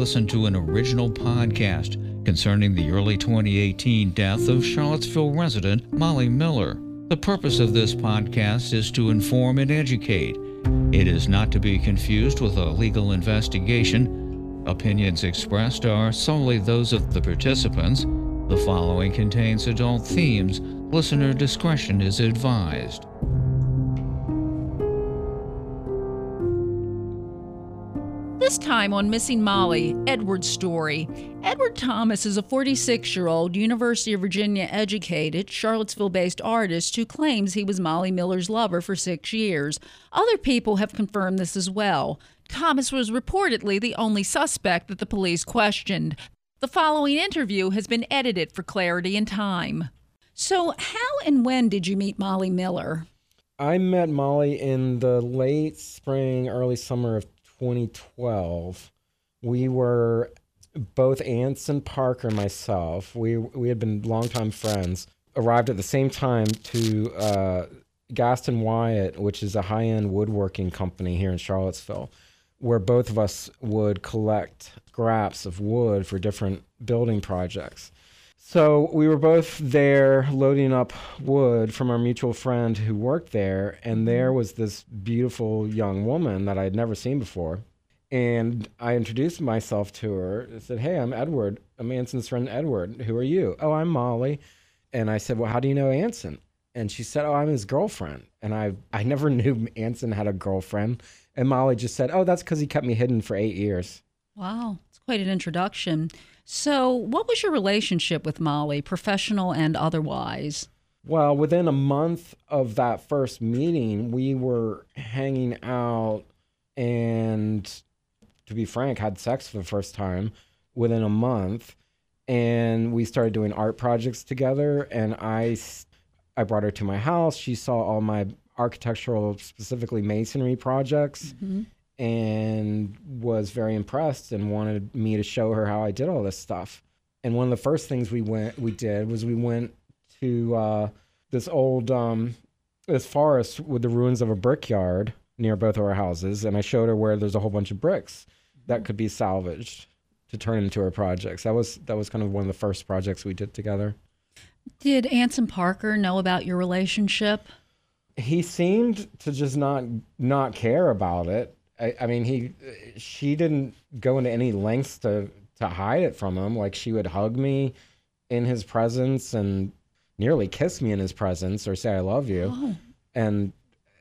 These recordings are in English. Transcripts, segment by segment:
Listen to an original podcast concerning the early 2018 death of Charlottesville resident Molly Miller. The purpose of this podcast is to inform and educate. It is not to be confused with a legal investigation. Opinions expressed are solely those of the participants. The following contains adult themes. Listener discretion is advised. This time on Missing Molly, Edward's story. Edward Thomas is a 46 year old University of Virginia educated, Charlottesville based artist who claims he was Molly Miller's lover for six years. Other people have confirmed this as well. Thomas was reportedly the only suspect that the police questioned. The following interview has been edited for clarity and time. So, how and when did you meet Molly Miller? I met Molly in the late spring, early summer of 2012. We were both Anson Parker and myself. We we had been longtime friends. Arrived at the same time to uh, Gaston Wyatt, which is a high end woodworking company here in Charlottesville, where both of us would collect scraps of wood for different building projects. So we were both there loading up wood from our mutual friend who worked there, and mm-hmm. there was this beautiful young woman that I had never seen before. And I introduced myself to her. I said, Hey, I'm Edward. I'm Anson's friend Edward. Who are you? Oh, I'm Molly. And I said, Well, how do you know Anson? And she said, Oh, I'm his girlfriend. And I I never knew Anson had a girlfriend. And Molly just said, Oh, that's because he kept me hidden for eight years. Wow, it's quite an introduction. So, what was your relationship with Molly, professional and otherwise? Well, within a month of that first meeting, we were hanging out and, to be frank, had sex for the first time within a month. And we started doing art projects together. And I, I brought her to my house. She saw all my architectural, specifically masonry projects. Mm-hmm and was very impressed and wanted me to show her how I did all this stuff. And one of the first things we went we did was we went to uh, this old um, this forest with the ruins of a brickyard near both of our houses, and I showed her where there's a whole bunch of bricks that could be salvaged to turn into her projects. That was that was kind of one of the first projects we did together. Did Anson Parker know about your relationship? He seemed to just not not care about it. I, I mean, he, she didn't go into any lengths to to hide it from him. Like she would hug me in his presence and nearly kiss me in his presence or say I love you, oh. and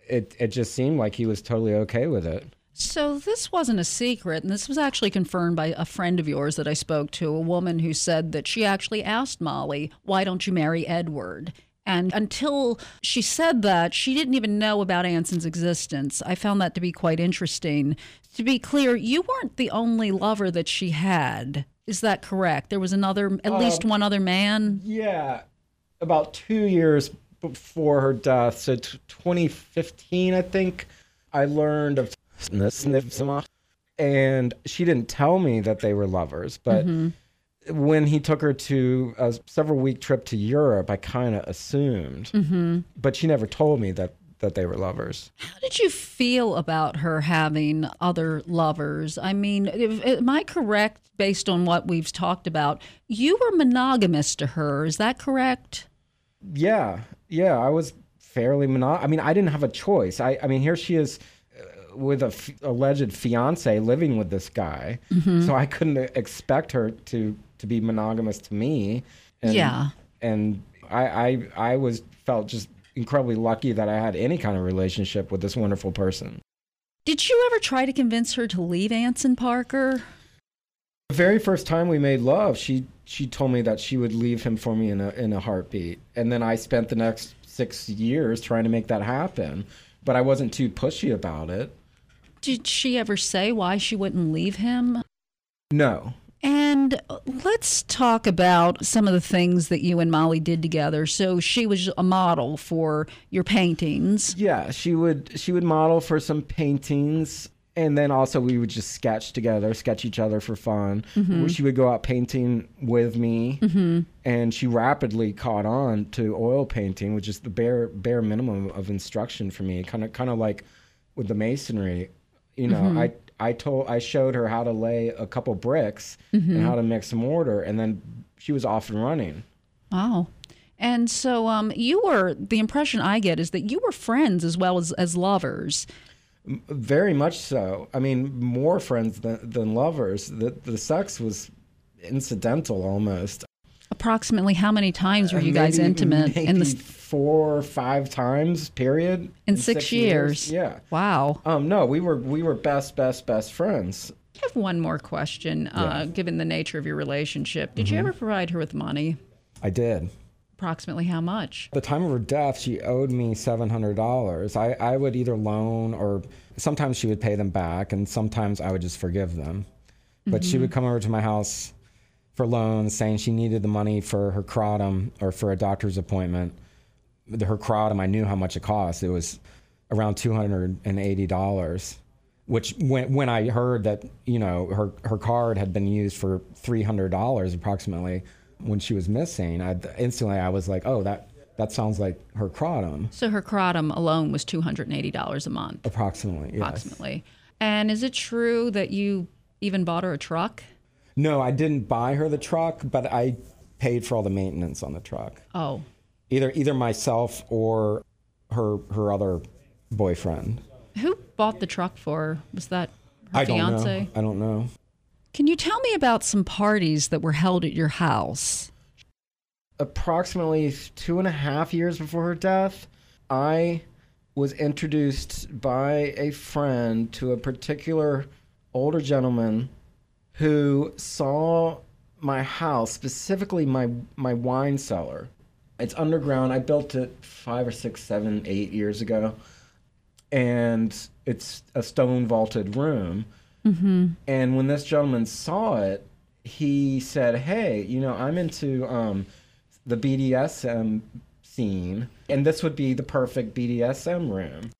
it it just seemed like he was totally okay with it. So this wasn't a secret, and this was actually confirmed by a friend of yours that I spoke to, a woman who said that she actually asked Molly, "Why don't you marry Edward?" And until she said that, she didn't even know about Anson's existence. I found that to be quite interesting. To be clear, you weren't the only lover that she had. Is that correct? There was another, at um, least one other man? Yeah. About two years before her death, so t- 2015, I think, I learned of and she didn't tell me that they were lovers, but. Mm-hmm when he took her to a several week trip to Europe, I kind of assumed, mm-hmm. but she never told me that that they were lovers. How did you feel about her having other lovers? I mean, if, am I correct based on what we've talked about? You were monogamous to her, is that correct? Yeah, yeah, I was fairly monogamous. I mean, I didn't have a choice. I, I mean, here she is uh, with a f- alleged fiance living with this guy, mm-hmm. so I couldn't expect her to to be monogamous to me. And, yeah. And I, I I was felt just incredibly lucky that I had any kind of relationship with this wonderful person. Did you ever try to convince her to leave Anson Parker? The very first time we made love, she she told me that she would leave him for me in a in a heartbeat. And then I spent the next 6 years trying to make that happen, but I wasn't too pushy about it. Did she ever say why she wouldn't leave him? No. And let's talk about some of the things that you and Molly did together. So she was a model for your paintings. Yeah, she would she would model for some paintings and then also we would just sketch together, sketch each other for fun. Mm-hmm. She would go out painting with me, mm-hmm. and she rapidly caught on to oil painting, which is the bare bare minimum of instruction for me. Kind of kind of like with the masonry, you know. Mm-hmm. I I told I showed her how to lay a couple bricks and how to mix mortar, and then she was off and running. Wow. And so um, you were, the impression I get is that you were friends as well as, as lovers. Very much so. I mean, more friends than, than lovers. The the sex was incidental almost. Approximately how many times were you guys Maybe- intimate maybe in the four or five times period in six, years? Yeah. Wow. Um. No, we were we were best best best friends. I have one more question. Uh, given the nature of your relationship, did Mm-hmm. you ever provide her with money? I did. Approximately how much? At the time of her death, she owed me seven hundred dollars. I, I would either loan or sometimes she would pay them back, and sometimes I would just forgive them. But she would come over to my house for loans, saying she needed the money for her kratom or for a doctor's appointment. The- Her kratom, I knew how much it cost. It was around two hundred and eighty dollars. Which when when I heard that you know her her card had been used for three hundred dollars approximately when she was missing, I instantly I was like, oh that that sounds like her kratom So her kratom alone was $280 a month, approximately. Yes. approximately. And is it true that you even bought her a truck? No, I didn't buy her the truck, but I paid for all the maintenance on the truck. Oh, Either either myself or her her other boyfriend. who bought the truck for her? Was that her I don't fiance? know. I don't know. Can you tell me about some parties that were held at your house? approximately two and a half years before her death, I was introduced by a friend to a particular older gentleman who saw my house, specifically my my wine cellar. It's underground. I built it five or six, seven, eight years ago, and it's a stone vaulted room. And when this gentleman saw it, he said, "Hey, you know, I'm into um, the BDSM scene, and this would be the perfect BDSM room."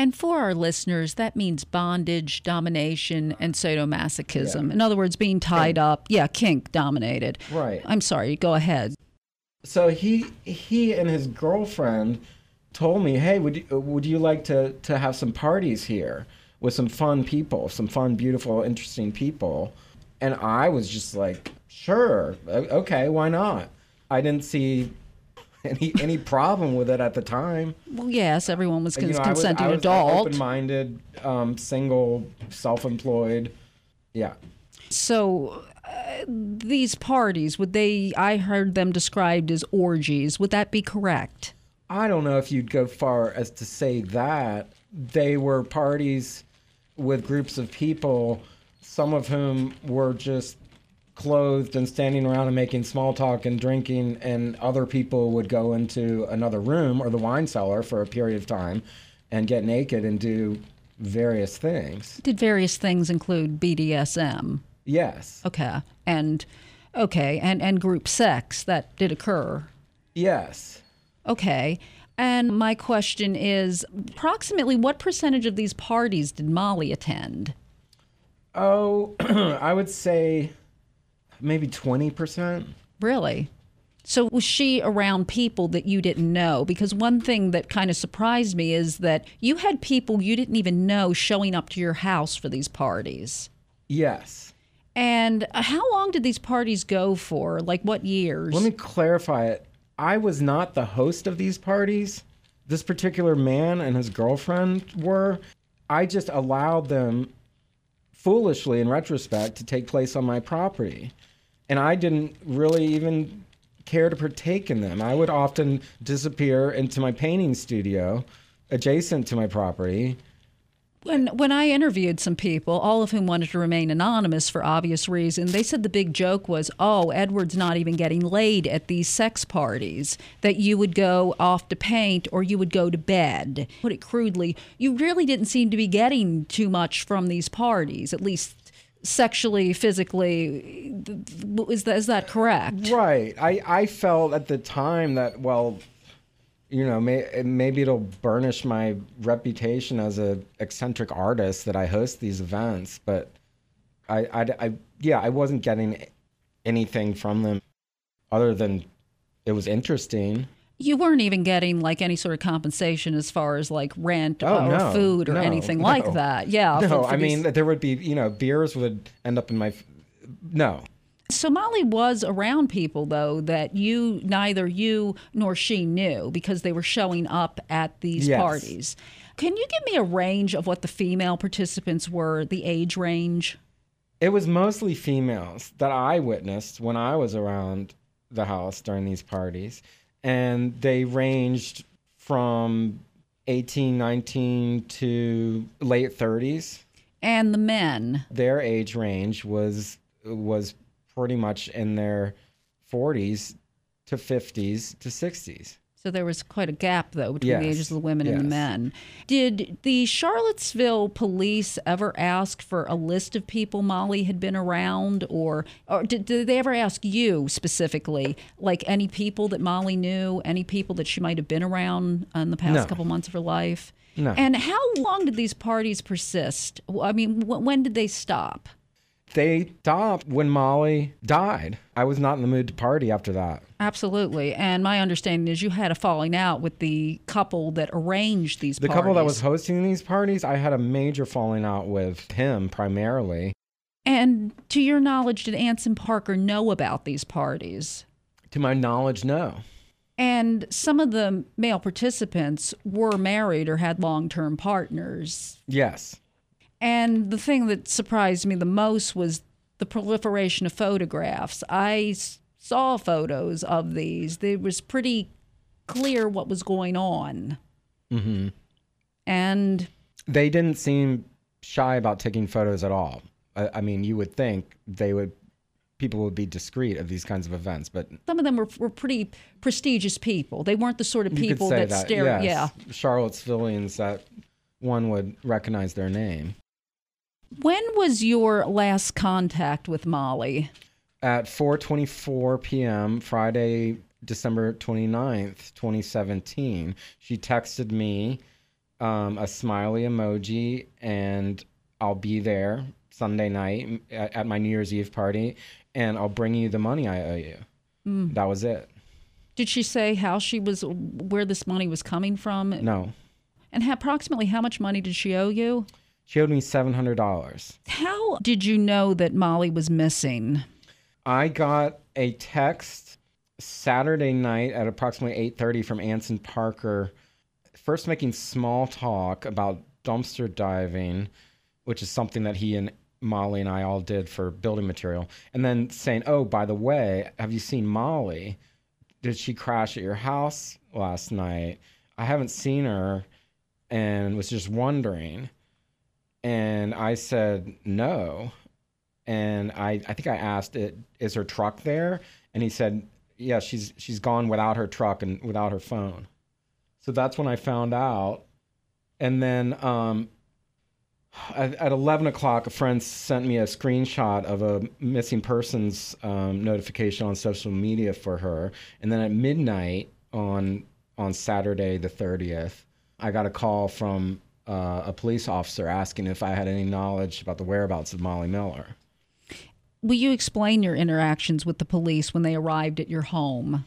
And for our listeners, that means bondage, domination, and sadomasochism. Yeah. In other words, being tied up. Yeah, kink dominated. Right. I'm sorry, go ahead. So he he and his girlfriend told me, "Hey, would you, would you like to to have some parties here with some fun people, some fun, beautiful, interesting people?" And I was just like, "Sure, okay, why not?" I didn't see any any problem with it at the time. Well, yes, everyone was You cons- know, I was, consenting I was adult. open-minded, um, single, self-employed. Yeah. So uh, these parties, would they, I heard them described as orgies. Would that be correct? I don't know if you'd go far as to say that. They were parties with groups of people, some of whom were just clothed and standing around and making small talk and drinking, and other people would go into another room or the wine cellar for a period of time and get naked and do various things. Did various things include BDSM? Yes. Okay. And okay, and and group sex that did occur. Yes. Okay. And my question is approximately what percentage of these parties did Molly attend? Oh, I would say maybe 20%. Really? So was she around people that you didn't know? Because one thing that kind of surprised me is that you had people you didn't even know showing up to your house for these parties. Yes. And uh, how long did these parties go for? Like what years? Let me clarify it. I was not the host of these parties. This particular man and his girlfriend were. I just allowed them, foolishly in retrospect, to take place on my property. And I didn't really even care to partake in them. I would often disappear into my painting studio adjacent to my property. When when I interviewed some people, all of whom wanted to remain anonymous for obvious reasons, they said the big joke was, "Oh, Edward's not even getting laid at these sex parties. That you would go off to paint or you would go to bed." Put it crudely, you really didn't seem to be getting too much from these parties, at least sexually, physically. Is that is that correct? Right. I, I felt at the time that, well, you know, may, maybe it'll burnish my reputation as a eccentric artist that I host these events, but I, I, I yeah, I wasn't getting anything from them other than it was interesting. You weren't even getting like any sort of compensation as far as like rent Oh, or no, food or no, anything no. like that. Yeah. No, for- for I these- mean there would be you know beers would end up in my. No, So Molly was around people though that you neither you nor she knew because they were showing up at these Yes. parties. Can you give me a range of what the female participants were, the age range? it was mostly females that I witnessed when I was around the house during these parties, and they ranged from 18, 19 to late 30s. And the men. Their age range was was pretty much in their 40s to 50s to 60s. So there was quite a gap though between the ages of the women and the men. Did the Charlottesville police ever ask for a list of people Molly had been around or or did, did they ever ask you specifically like any people that Molly knew, any people that she might have been around in the past No. couple months of her life? No. And how long did these parties persist? I mean, wh- when did they stop? They stopped when Molly died. I was not in the mood to party after that. Absolutely. And my understanding is you had a falling out with the couple that arranged these parties. The parties. couple that was hosting these parties, I had a major falling out with him primarily. And to your knowledge, did Anson Parker know about these parties? To my knowledge, no. And some of the male participants were married or had long term partners. Yes. And the thing that surprised me the most was the proliferation of photographs. I saw photos of these, it was pretty clear what was going on. Mm-hmm. And They didn't seem shy about taking photos at all. I, I mean, you would think they would, people would be discreet of these kinds of events, but some of them were, were pretty prestigious people. They weren't the sort of people that, that. stare. yes. Yeah. Charlottesvillians that one would recognize their name. When was your last contact with Molly? At 4:24 p.m. Friday, December 29th, 2017, she texted me um, a smiley emoji and I'll be there Sunday night at, at my New Year's Eve party and I'll bring you the money I owe you. That was it. Did she say how she was, where this money was coming from? No. And how, approximately how much money did she owe you? She owed me $700. How did you know that Molly was missing? I got a text Saturday night at approximately 8:30 from Anson Parker, first making small talk about dumpster diving, which is something that he and Molly and I all did for building material, and then saying, "Oh, by the way, have you seen Molly? Did she crash at your house last night? I haven't seen her, and was just wondering." And I said, "No." and I, I think I asked it is her truck there? And he said yeah she's she's gone without her truck and without her phone. So that's when I found out. And then um, at, at 11 o'clock a friend sent me a screenshot of a missing persons um, notification on social media for her. And then at midnight on on Saturday the 30th I got a call from uh, a police officer asking if I had any knowledge about the whereabouts of Molly Miller. Will you explain your interactions with the police when they arrived at your home?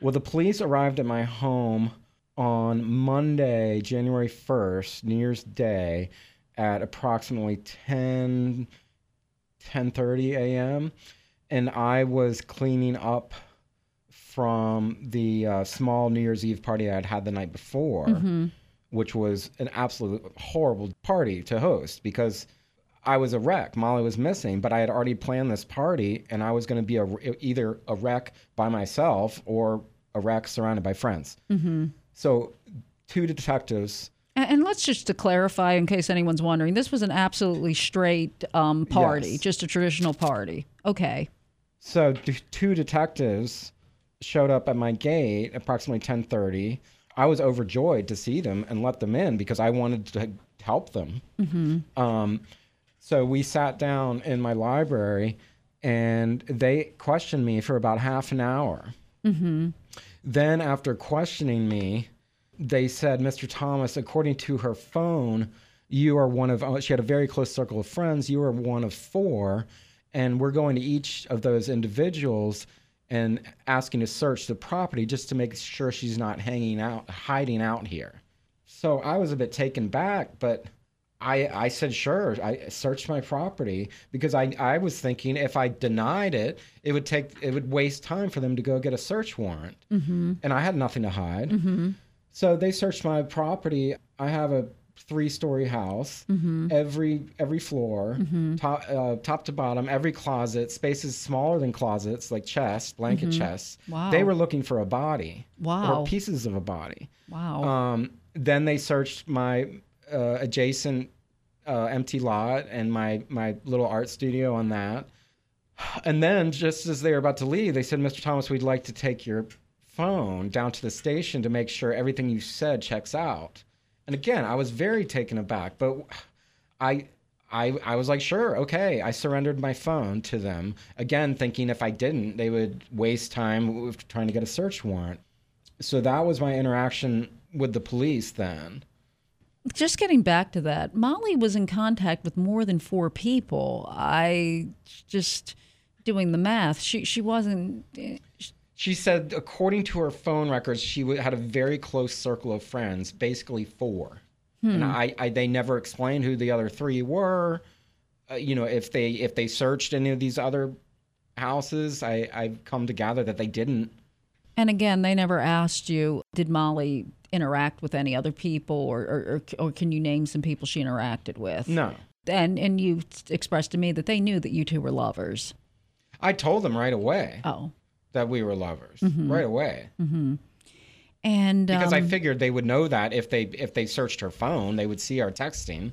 Well, the police arrived at my home on Monday, January 1st, New Year's Day, at approximately 10 10:30 a.m. and I was cleaning up from the uh, small New Year's Eve party I'd had the night before, which was an absolute horrible party to host because I was a wreck. Molly was missing, but I had already planned this party, and I was going to be a, either a wreck by myself or a wreck surrounded by friends. Mm-hmm. So, two detectives. And, and let's just to clarify, in case anyone's wondering, this was an absolutely straight um, party, Yes. just a traditional party. Okay. So, d- two detectives showed up at my gate approximately 10:30. I was overjoyed to see them and let them in because I wanted to help them. Um, so we sat down in my library, and they questioned me for about half an hour. Then, after questioning me, they said, Mr. Thomas, according to her phone, you are one of, she had a very close circle of friends. You are one of four, and we're going to each of those individuals and asking to search the property just to make sure she's not hanging out, hiding out here. So I was a bit taken back, but I, I said, sure. I searched my property because I, I was thinking if I denied it, it would take, it would waste time for them to go get a search warrant. Mm-hmm. And I had nothing to hide. Mm-hmm. So they searched my property. I have a three story house mm-hmm. every every floor mm-hmm. top uh, top to bottom every closet spaces smaller than closets like chests blanket mm-hmm. chests. Wow. they were looking for a body. Wow. or pieces of a body. Wow. Um, then they searched my uh, adjacent uh, empty lot and my my little art studio on that. And then just as they were about to leave they said mr thomas we'd like to take your phone down to the station to make sure everything you said checks out and again, I was very taken aback, but I I, I was like, sure, okay. I surrendered my phone to them. Again, thinking if I didn't, they would waste time trying to get a search warrant. So that was my interaction with the police then. Just getting back to that, Molly was in contact with more than four people. I just doing the math. She she wasn't. Eh, she said, according to her phone records, she had a very close circle of friends, basically four. Hmm. And I, I, they never explained who the other three were. Uh, you know, if they if they searched any of these other houses, I, I've come to gather that they didn't. And again, they never asked you, did Molly interact with any other people, or, or, or, or can you name some people she interacted with? No. And and you expressed to me that they knew that you two were lovers. I told them right away. Oh that we were lovers mm-hmm. right away. Mm-hmm. And because um, I figured they would know that if they if they searched her phone, they would see our texting.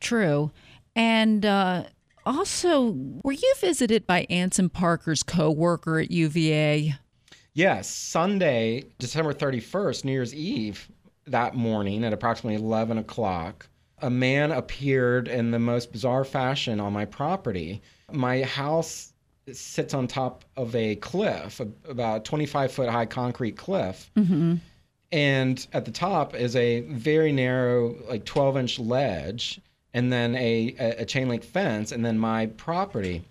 True, and uh, also, were you visited by Anson Parker's co-worker at UVA? Yes, Sunday, December thirty first, New Year's Eve, that morning at approximately eleven o'clock, a man appeared in the most bizarre fashion on my property. My house sits on top of a cliff, about 25 foot high concrete cliff. Mm-hmm. And at the top is a very narrow, like 12 inch ledge, and then a, a, a chain link fence, and then my property.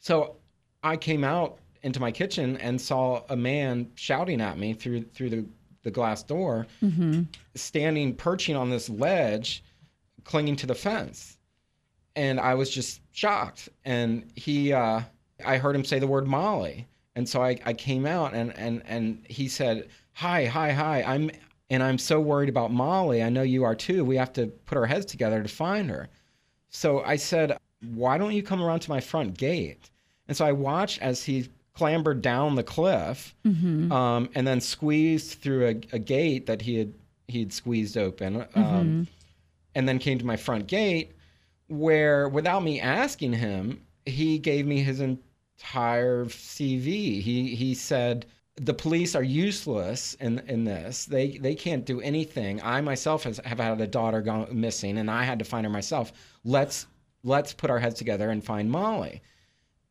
So I came out into my kitchen and saw a man shouting at me through through the, the glass door, mm-hmm. standing perching on this ledge, clinging to the fence and I was just shocked. And he, uh, I heard him say the word Molly, and so I, I came out and and and he said, "Hi, hi, hi. I'm and I'm so worried about Molly. I know you are too. We have to put our heads together to find her." So I said, "Why don't you come around to my front gate?" And so I watched as he clambered down the cliff, mm-hmm. um, and then squeezed through a, a, gate that he had he had squeezed open, um, mm-hmm. and then came to my front gate where without me asking him, he gave me his entire CV. He he said the police are useless in in this. They they can't do anything. I myself has, have had a daughter gone missing, and I had to find her myself. Let's let's put our heads together and find Molly.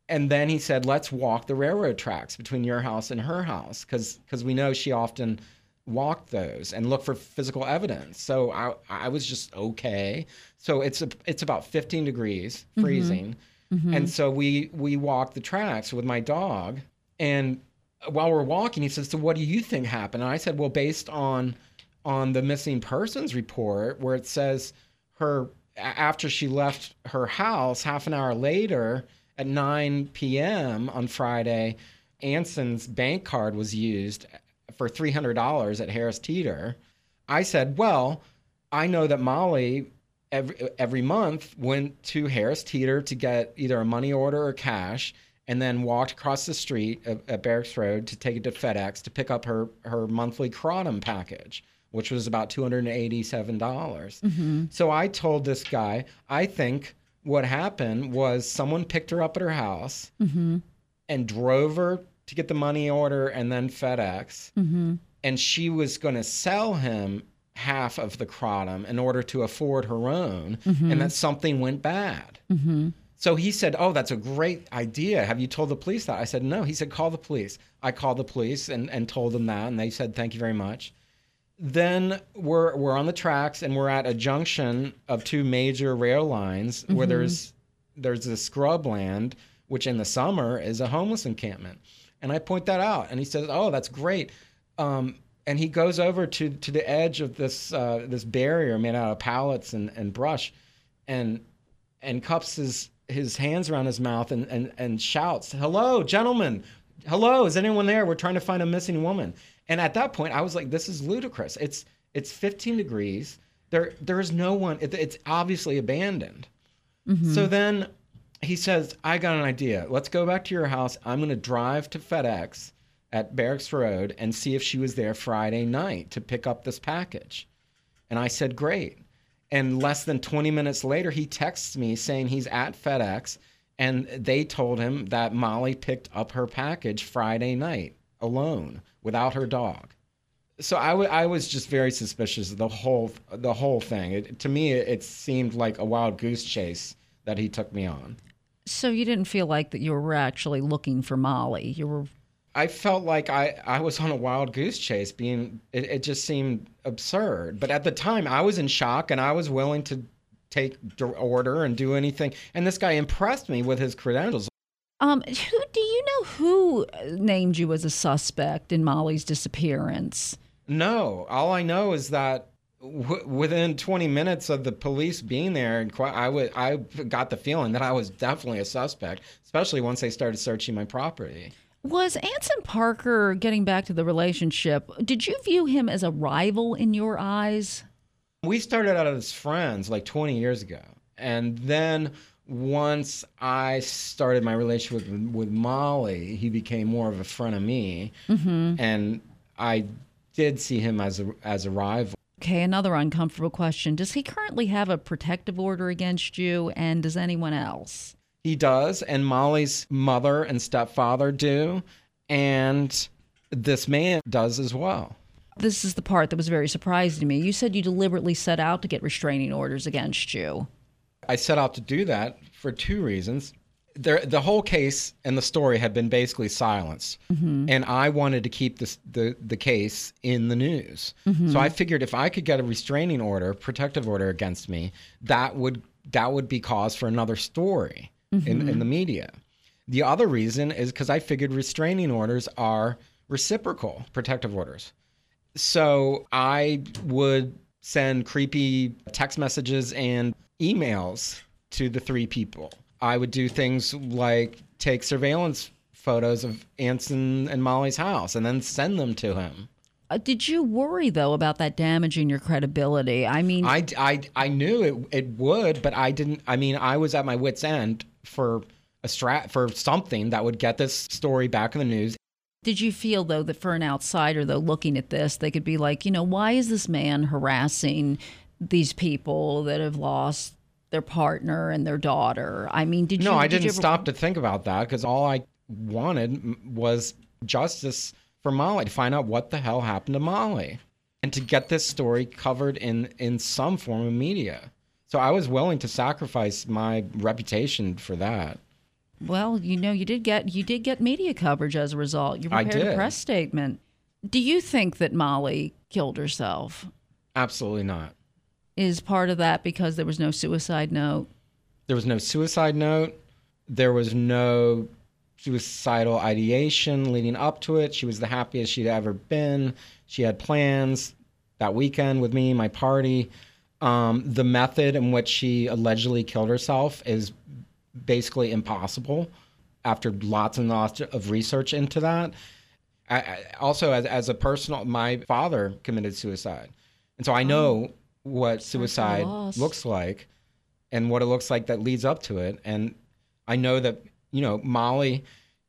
And then he said, let's walk the railroad tracks between your house and her house, because because we know she often walk those and look for physical evidence. So I I was just okay. So it's a, it's about 15 degrees mm-hmm. freezing. Mm-hmm. And so we we walk the tracks with my dog and while we're walking he says, "So what do you think happened?" And I said, "Well, based on on the missing persons report where it says her after she left her house half an hour later at 9 p.m. on Friday, Anson's bank card was used for $300 at Harris Teeter, I said, well, I know that Molly every, every month went to Harris Teeter to get either a money order or cash and then walked across the street at, at Barracks Road to take it to FedEx to pick up her, her monthly Kratom package, which was about 287. dollars mm-hmm. So I told this guy, I think what happened was someone picked her up at her house mm-hmm. and drove her to get the money order and then FedEx. Mm-hmm. And she was going to sell him half of the kratom in order to afford her own, mm-hmm. and that something went bad. Mm-hmm. So he said, Oh, that's a great idea. Have you told the police that? I said, No. He said, Call the police. I called the police and, and told them that, and they said, Thank you very much. Then we're, we're on the tracks and we're at a junction of two major rail lines where mm-hmm. there's there's a scrubland, which in the summer is a homeless encampment. And I point that out, and he says, "Oh, that's great." Um, and he goes over to to the edge of this uh, this barrier made out of pallets and, and brush, and and cups his his hands around his mouth and, and and shouts, "Hello, gentlemen! Hello, is anyone there? We're trying to find a missing woman." And at that point, I was like, "This is ludicrous. It's it's 15 degrees. There there is no one. It, it's obviously abandoned." So then he says, I got an idea. Let's go back to your house. I'm going to drive to FedEx at Barracks Road and see if she was there Friday night to pick up this package. And I said, Great. And less than 20 minutes later, he texts me saying he's at FedEx and they told him that Molly picked up her package Friday night alone without her dog. So I, w- I was just very suspicious of the whole the whole thing. It, to me, it, it seemed like a wild goose chase that he took me on. So you didn't feel like that you were actually looking for Molly. You were I felt like I, I was on a wild goose chase being it, it just seemed absurd. But at the time I was in shock and I was willing to take order and do anything. And this guy impressed me with his credentials. um who do you know who named you as a suspect in Molly's disappearance? No, all I know is that w- within 20 minutes of the police being there, and qu- I got the feeling that I was definitely a suspect, especially once they started searching my property. Was Anson Parker getting back to the relationship? Did you view him as a rival in your eyes? We started out as friends like 20 years ago. And then once I started my relationship with, with Molly, he became more of a friend of me. Mm-hmm. And I did see him as a, as a rival. Okay, another uncomfortable question. Does he currently have a protective order against you and does anyone else? He does, and Molly's mother and stepfather do. And this man does as well. This is the part that was very surprising to me. You said you deliberately set out to get restraining orders against you. I set out to do that for two reasons. There, the whole case and the story had been basically silenced, mm-hmm. and I wanted to keep this, the the case in the news. Mm-hmm. So I figured if I could get a restraining order, protective order against me, that would that would be cause for another story in, mm-hmm. in the media. The other reason is because I figured restraining orders are reciprocal protective orders. So I would send creepy text messages and emails to the three people. I would do things like take surveillance photos of Anson and Molly's house and then send them to him. Uh, did you worry though about that damaging your credibility? I mean, I, I, I knew it, it would, but I didn't. I mean, I was at my wits' end for a strat for something that would get this story back in the news. did you feel though that for an outsider though looking at this, they could be like, you know, why is this man harassing these people that have lost their partner and their daughter? I mean, did you? No, I did didn't ever- stop to think about that because all I wanted was justice for Molly to find out what the hell happened to Molly and to get this story covered in in some form of media. So I was willing to sacrifice my reputation for that. Well, you know, you did get you did get media coverage as a result. You I prepared a press statement. Do you think that Molly killed herself? Absolutely not. Is part of that because there was no suicide note? There was no suicide note. There was no suicidal ideation leading up to it. She was the happiest she'd ever been. She had plans that weekend with me, my party. Um, the method in which she allegedly killed herself is basically impossible after lots and lots of research into that. I, I, also, as, as a personal, my father committed suicide. And so I know what suicide looks like and what it looks like that leads up to it. And I know that, you know, Molly,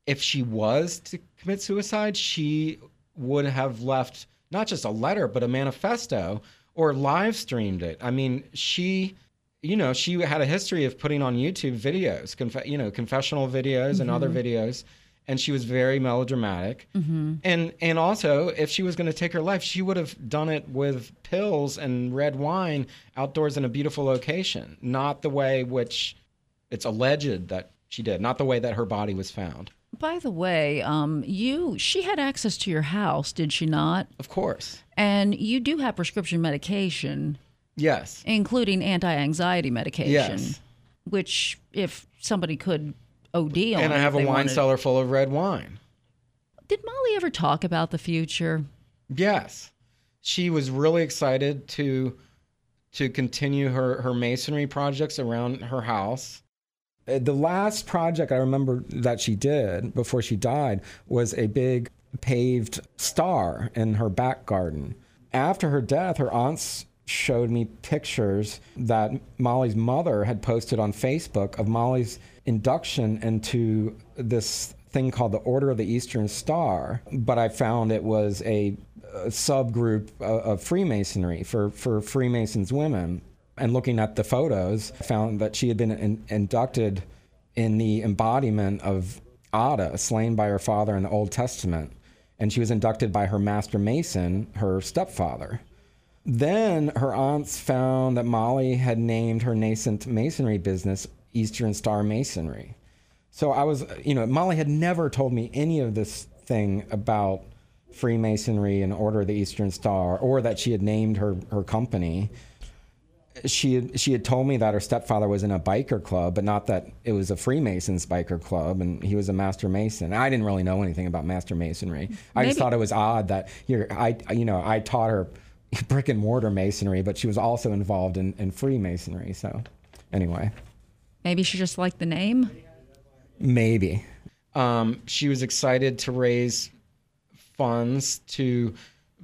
if she was to commit suicide, she would have left not just a letter, but a manifesto or live streamed it. I mean, she, you know, she had a history of putting on YouTube videos, conf- you know, confessional videos and other videos. And she was very melodramatic. And and also, if she was going to take her life, she would have done it with pills and red wine outdoors in a beautiful location, not the way which it's alleged that she did, not the way that her body was found. By the way, um, you she had access to your house, did she not? Of course. And you do have prescription medication, Yes. including anti-anxiety medication, Yes. which if somebody could OD on, And I have a wine wanted- cellar full of red wine. Did Molly ever talk about the future? Yes. She was really excited to to continue her, her masonry projects around her house. Uh, The last project I remember that she did before she died was a big paved star in her back garden. After her death, her aunts showed me pictures that Molly's mother had posted on Facebook of Molly's induction into this thing called the Order of the Eastern Star. But I found it was a, a subgroup of, of Freemasonry for, for Freemasons women. And looking at the photos, found that she had been in, inducted in the embodiment of Adah, slain by her father in the Old Testament. And she was inducted by her master mason, her stepfather. Then her aunts found that Molly had named her nascent masonry business Eastern Star Masonry. So I was, you know, Molly had never told me any of this thing about Freemasonry and Order of the Eastern Star or that she had named her, her company. She had, she had told me that her stepfather was in a biker club, but not that it was a Freemasons biker club and he was a master mason. I didn't really know anything about master masonry. I just thought it was odd that here I you know, I taught her brick and mortar masonry, but she was also involved in, in Freemasonry. So anyway. Maybe she just liked the name. Maybe. Um, she was excited to raise funds to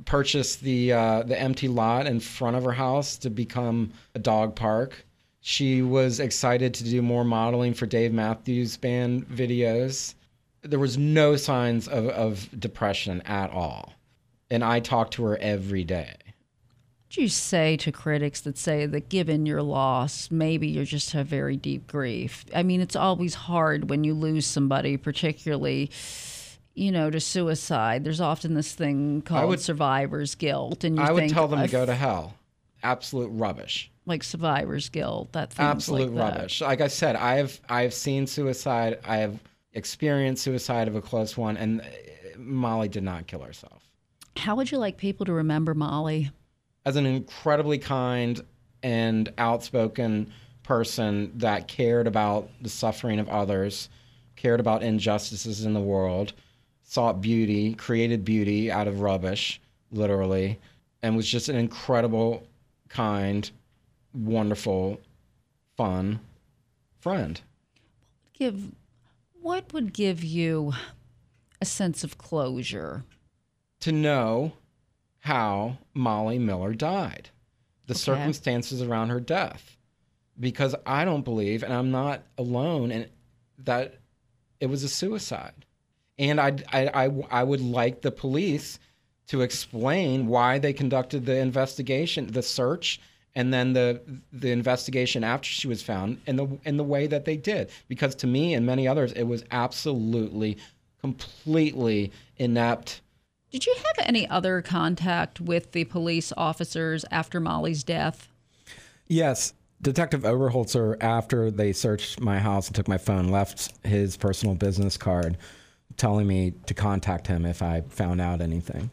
purchase the uh, the empty lot in front of her house to become a dog park. She was excited to do more modeling for Dave Matthews Band videos. There was no signs of, of depression at all. And I talked to her every day. Do you say to critics that say that given your loss, maybe you just have very deep grief? I mean, it's always hard when you lose somebody, particularly, you know, to suicide. There's often this thing called would- survivor's guilt, and you I would think tell them to go to hell. Absolute rubbish. like survivor's guilt. That absolute like that. rubbish. Like I said, I have I have seen suicide. I have experienced suicide of a close one, and Molly did not kill herself. How would you like people to remember Molly? As an incredibly kind and outspoken person that cared about the suffering of others, cared about injustices in the world, sought beauty, created beauty out of rubbish, literally, and was just an incredible, kind, wonderful, fun friend. Give what would give you a sense of closure? to know how Molly Miller died, the circumstances around her death, because I don't believe, and I'm not alone, in that it was a suicide. And I, I, I, I would like the police to explain why they conducted the investigation, the search, and then the the investigation after she was found, in the in the way that they did. Because to me and many others, it was absolutely, completely inept. Did you have any other contact with the police officers after Molly's death? Yes. Detective Oberholzer, after they searched my house and took my phone, left his personal business card telling me to contact him if I found out anything.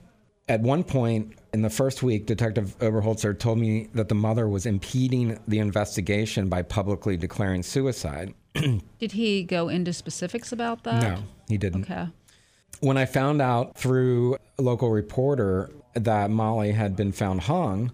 At one point in the first week, Detective Oberholzer told me that the mother was impeding the investigation by publicly declaring suicide. Did he go into specifics about that? No, he didn't. Okay. When I found out through a local reporter that Molly had been found hung,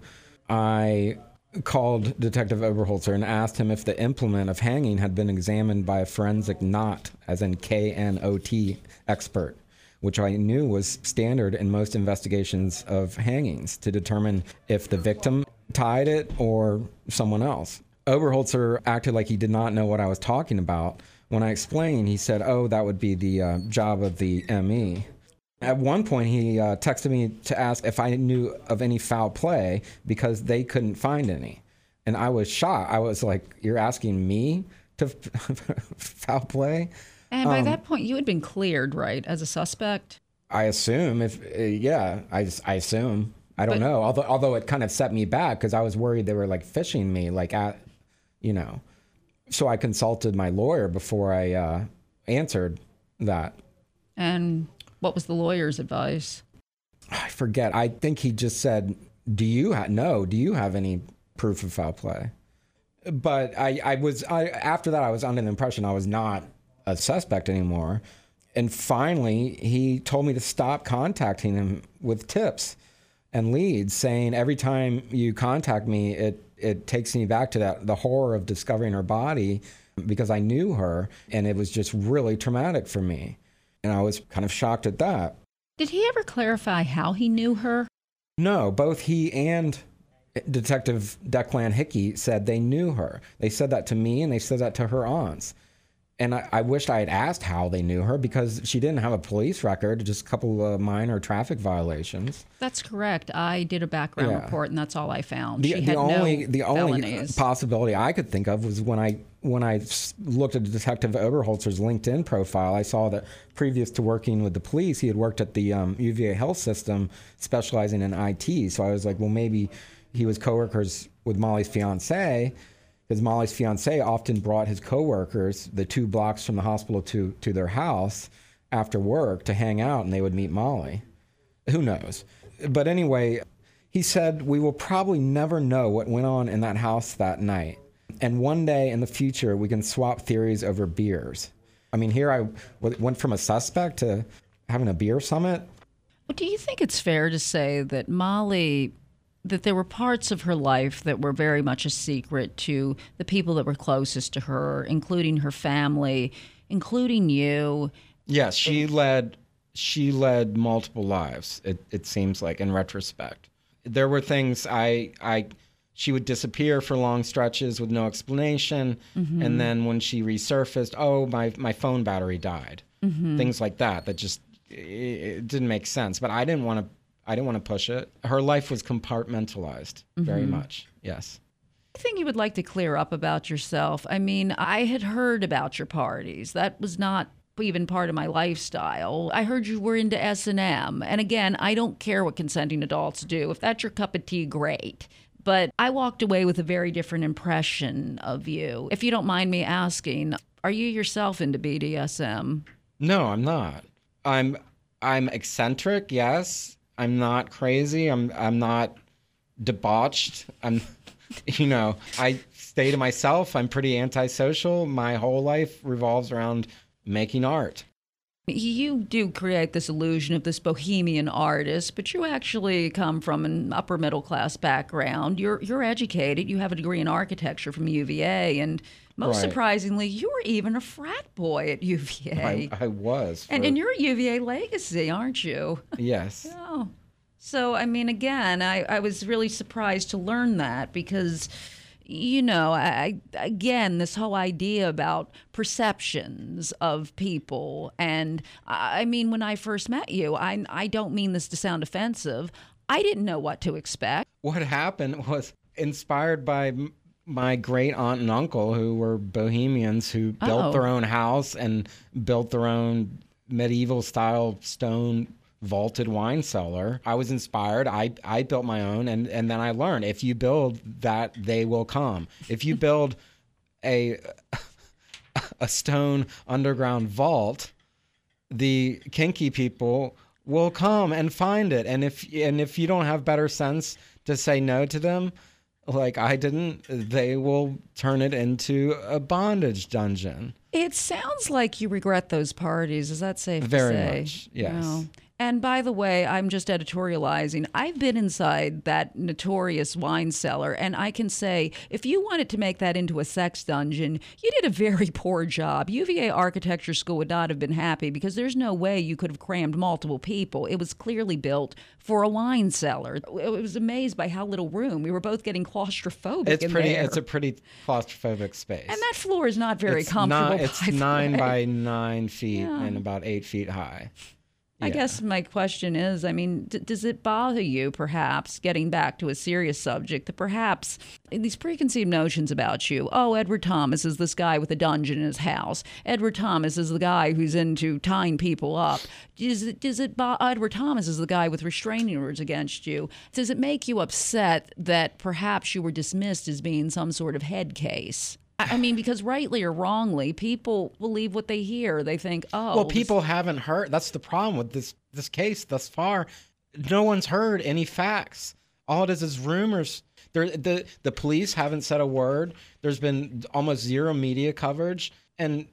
I called Detective Oberholzer and asked him if the implement of hanging had been examined by a forensic knot, as in K N O T expert, which I knew was standard in most investigations of hangings to determine if the victim tied it or someone else. Oberholzer acted like he did not know what I was talking about. When I explained, he said, Oh, that would be the uh, job of the ME. At one point, he uh, texted me to ask if I knew of any foul play because they couldn't find any. And I was shocked. I was like, You're asking me to foul play? And Um, by that point, you had been cleared, right, as a suspect? I assume if uh, yeah, I I assume. I don't But- know. Although although it kind of set me back because I was worried they were like fishing me, like at, you know. So I consulted my lawyer before I uh, answered that. And what was the lawyer's advice? I forget. I think he just said, "Do you ha- no? Do you have any proof of foul play?" But I, I was I, after that. I was under the impression I was not a suspect anymore. and finally, he told me to stop contacting him with tips and leads, saying every time you contact me, it it takes me back to that the horror of discovering her body because I knew her, and it was just really traumatic for me, and I was kind of shocked at that. Did he ever clarify how he knew her? No, both he and Detective Declan Hickey said they knew her. They said that to me, and they said that to her aunts and I, I wished I had asked how they knew her because she didn't have a police record, just a couple of minor traffic violations. That's correct. I did a background Yeah. report, and that's all I found. The, she the had only no the only felonies. possibility I could think of was when I when I looked at Detective Oberholzer's LinkedIn profile. I saw that previous to working with the police, he had worked at the um, UVA health system, specializing in IT. So I was like, well, maybe he was coworkers with Molly's fiance, because Molly's fiance often brought his coworkers the two blocks from the hospital to to their house after work to hang out, and they would meet Molly. Who knows? But anyway, he said, We will probably never know what went on in that house that night. And one day in the future, we can swap theories over beers. I mean, here I w- went from a suspect to having a beer summit. Do you think it's fair to say that Molly, that there were parts of her life that were very much a secret to the people that were closest to her, including her family, including you? Yes, she led she led multiple lives. It it seems like in retrospect, there were things I I she would disappear for long stretches with no explanation, mm-hmm. and then when she resurfaced, oh my my phone battery died. Mm-hmm. Things like that that just it, it didn't make sense. But I didn't want to I didn't want to push it. Her life was compartmentalized very mm-hmm. much. Yes. Anything you would like to clear up about yourself? I mean, I had heard about your parties. That was not even part of my lifestyle. I heard you were into S&M. And again, I don't care what consenting adults do. If that's your cup of tea, great. But I walked away with a very different impression of you. If you don't mind me asking, are you yourself into BDSM? No, I'm not. I'm I'm eccentric, yes. I'm not crazy. I'm I'm not debauched. I'm you know, I stay to myself. I'm pretty antisocial. My whole life revolves around making art. You do create this illusion of this bohemian artist, but you actually come from an upper middle class background. You're you're educated. You have a degree in architecture from UVA, and most Right. surprisingly, you were even a frat boy at UVA. I, I was. and for- and you're a UVA legacy, aren't you? yes. Oh. So, I mean, again, I, I was really surprised to learn that because, you know, I, again, this whole idea about perceptions of people. And I mean, when I first met you, I, I don't mean this to sound offensive. I didn't know what to expect. What happened was inspired by my great aunt and uncle who were bohemians who built Oh. their own house and built their own medieval style stone vaulted wine cellar. I was inspired. I, I built my own and, and then I learned if you build that they will come. If you build a a stone underground vault, the kinky people will come and find it and if and if you don't have better sense to say no to them like I didn't they will turn it into a bondage dungeon It sounds like you regret those parties. Is that safe Very to say? much, yes. And by the way, I'm just editorializing. I've been inside that notorious wine cellar, and I can say if you wanted to make that into a sex dungeon, you did a very poor job. UVA Architecture School would not have been happy because there's no way you could have crammed multiple people. It was clearly built for a wine cellar. I was amazed by how little room. We were both getting claustrophobic. it's in pretty there. it's a pretty claustrophobic space and that floor is not very it's comfortable. not, it's nine way. by nine feet Yeah. and about eight feet high I Yeah. guess my question is I mean, d- does it bother you, perhaps, getting back to a serious subject, that perhaps these preconceived notions about you oh, Edward Thomas is this guy with a dungeon in his house. Edward Thomas is the guy who's into tying people up. Does it, does it bo- Edward Thomas is the guy with restraining orders against you. Does it make you upset that perhaps you were dismissed as being some sort of head case? I mean, because rightly or wrongly, people believe what they hear. They think, oh, well people haven't heard. That's the problem with this this case thus far. No one's heard any facts. All it is is rumors. There the the police haven't said a word. There's been almost zero media coverage. And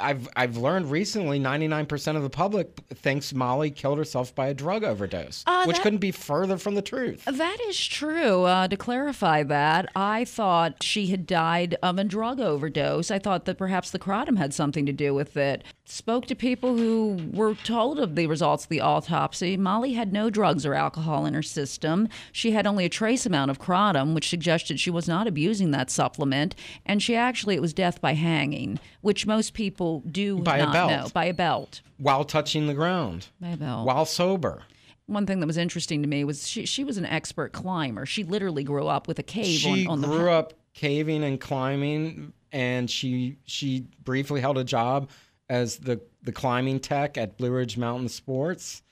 I've I've learned recently 99% of the public thinks Molly killed herself by a drug overdose, Uh, which that- couldn't be further from the truth. That is true. Uh, to clarify that, I thought she had died of a drug overdose. I thought that perhaps the kratom had something to do with it. Spoke to people who were told of the results of the autopsy. Molly had no drugs or alcohol in her system. She had only a trace amount of kratom, which suggested she was not abusing that supplement. And she actually, it was death by hanging, which most people do By a not belt. know. By a belt. While touching the ground, By a belt. while sober. One thing that was interesting to me was she, she was an expert climber. She literally grew up with a cave She on, on the grew up caving and climbing, and she she briefly held a job as the the climbing tech at Blue Ridge Mountain Sports.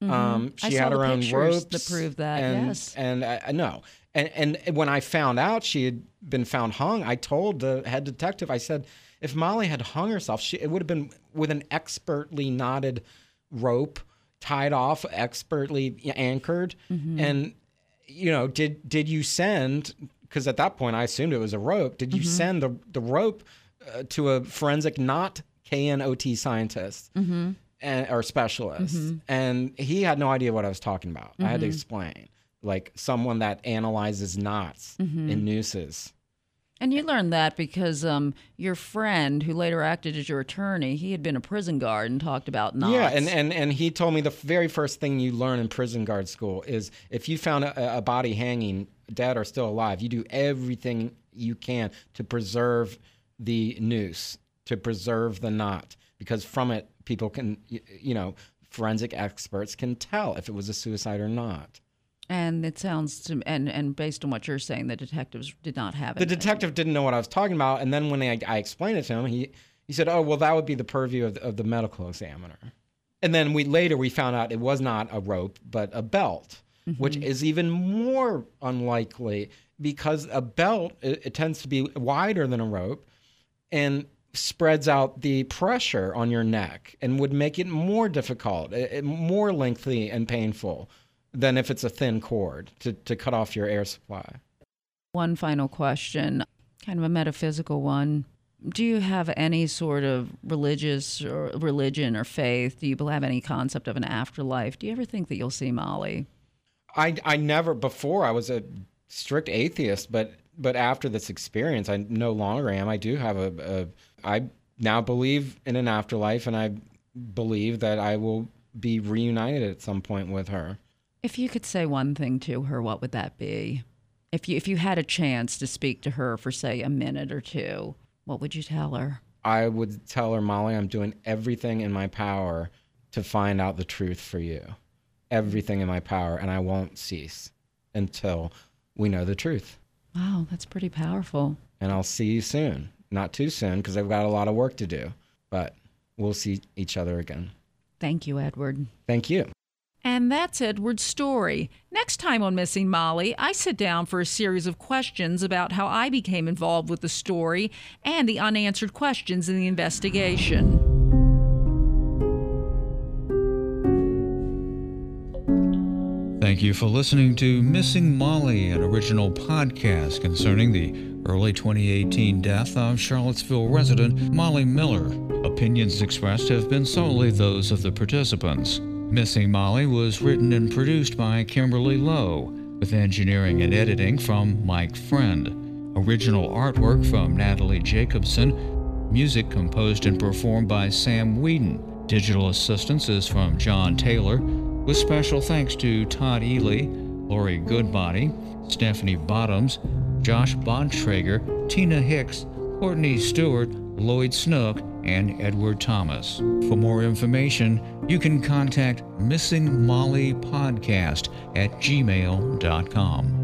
Um, Mm-hmm. I she saw had her own ropes that prove that, And, yes. and I, I know. And and when I found out she had been found hung, I told the head detective. I said, if Molly had hung herself, she, it would have been with an expertly knotted rope, tied off, expertly anchored, Mm-hmm. and you know, did did you send? Because at that point, I assumed it was a rope. Did you Mm-hmm. send the the rope uh, to a forensic, not KNOT scientist Mm-hmm. and, or specialist? And he had no idea what I was talking about. I had to Mm-hmm. explain, like someone that analyzes knots Mm-hmm. in nooses. And you learned that because um, your friend, who later acted as your attorney, he had been a prison guard and talked about knots. Yeah, and, and and he told me the very first thing you learn in prison guard school is if you found a, a body hanging, dead or still alive, you do everything you can to preserve the noose, to preserve the knot, because from it people can, you know, forensic experts can tell if it was a suicide or not. And it sounds to and and based on what you're saying, the detectives did not have it. The detective didn't know what I was talking about, and then when I, I explained it to him, he he said, "Oh, well, that would be the purview of the, of the medical examiner." And then we later we found out it was not a rope, but a belt, which mm-hmm. is even more unlikely because a belt it, it tends to be wider than a rope, and spreads out the pressure on your neck and would make it more difficult, more lengthy and painful than if it's a thin cord to, to cut off your air supply. One final question, kind of a metaphysical one. Do you have any sort of religious or religion or faith? Do you have any concept of an afterlife? Do you ever think that you'll see Molly? I I never before I was a strict atheist, but but after this experience, I no longer am. I do have a, a I now believe in an afterlife, and I believe that I will be reunited at some point with her. If you could say one thing to her, what would that be? If you if you had a chance to speak to her for say a minute or two, what would you tell her? I would tell her, Molly, I'm doing everything in my power to find out the truth for you. Everything in my power, and I won't cease until we know the truth. Wow, that's pretty powerful. And I'll see you soon. Not too soon, because I've got a lot of work to do, but we'll see each other again. Thank you, Edward. Thank you. And that's Edward's story. Next time on Missing Molly, I sit down for a series of questions about how I became involved with the story and the unanswered questions in the investigation. Thank you for listening to Missing Molly, an original podcast concerning the early 2018 death of Charlottesville resident Molly Miller. Opinions expressed have been solely those of the participants. Missing Molly was written and produced by Kimberly Lowe, with engineering and editing from Mike Friend. Original artwork from Natalie Jacobson. Music composed and performed by Sam Whedon. Digital assistance is from John Taylor, with special thanks to Todd Ely, Lori Goodbody, Stephanie Bottoms, Josh Bontrager, Tina Hicks, Courtney Stewart, Lloyd Snook, and Edward Thomas. For more information, you can contact Missing Molly Podcast at gmail.com.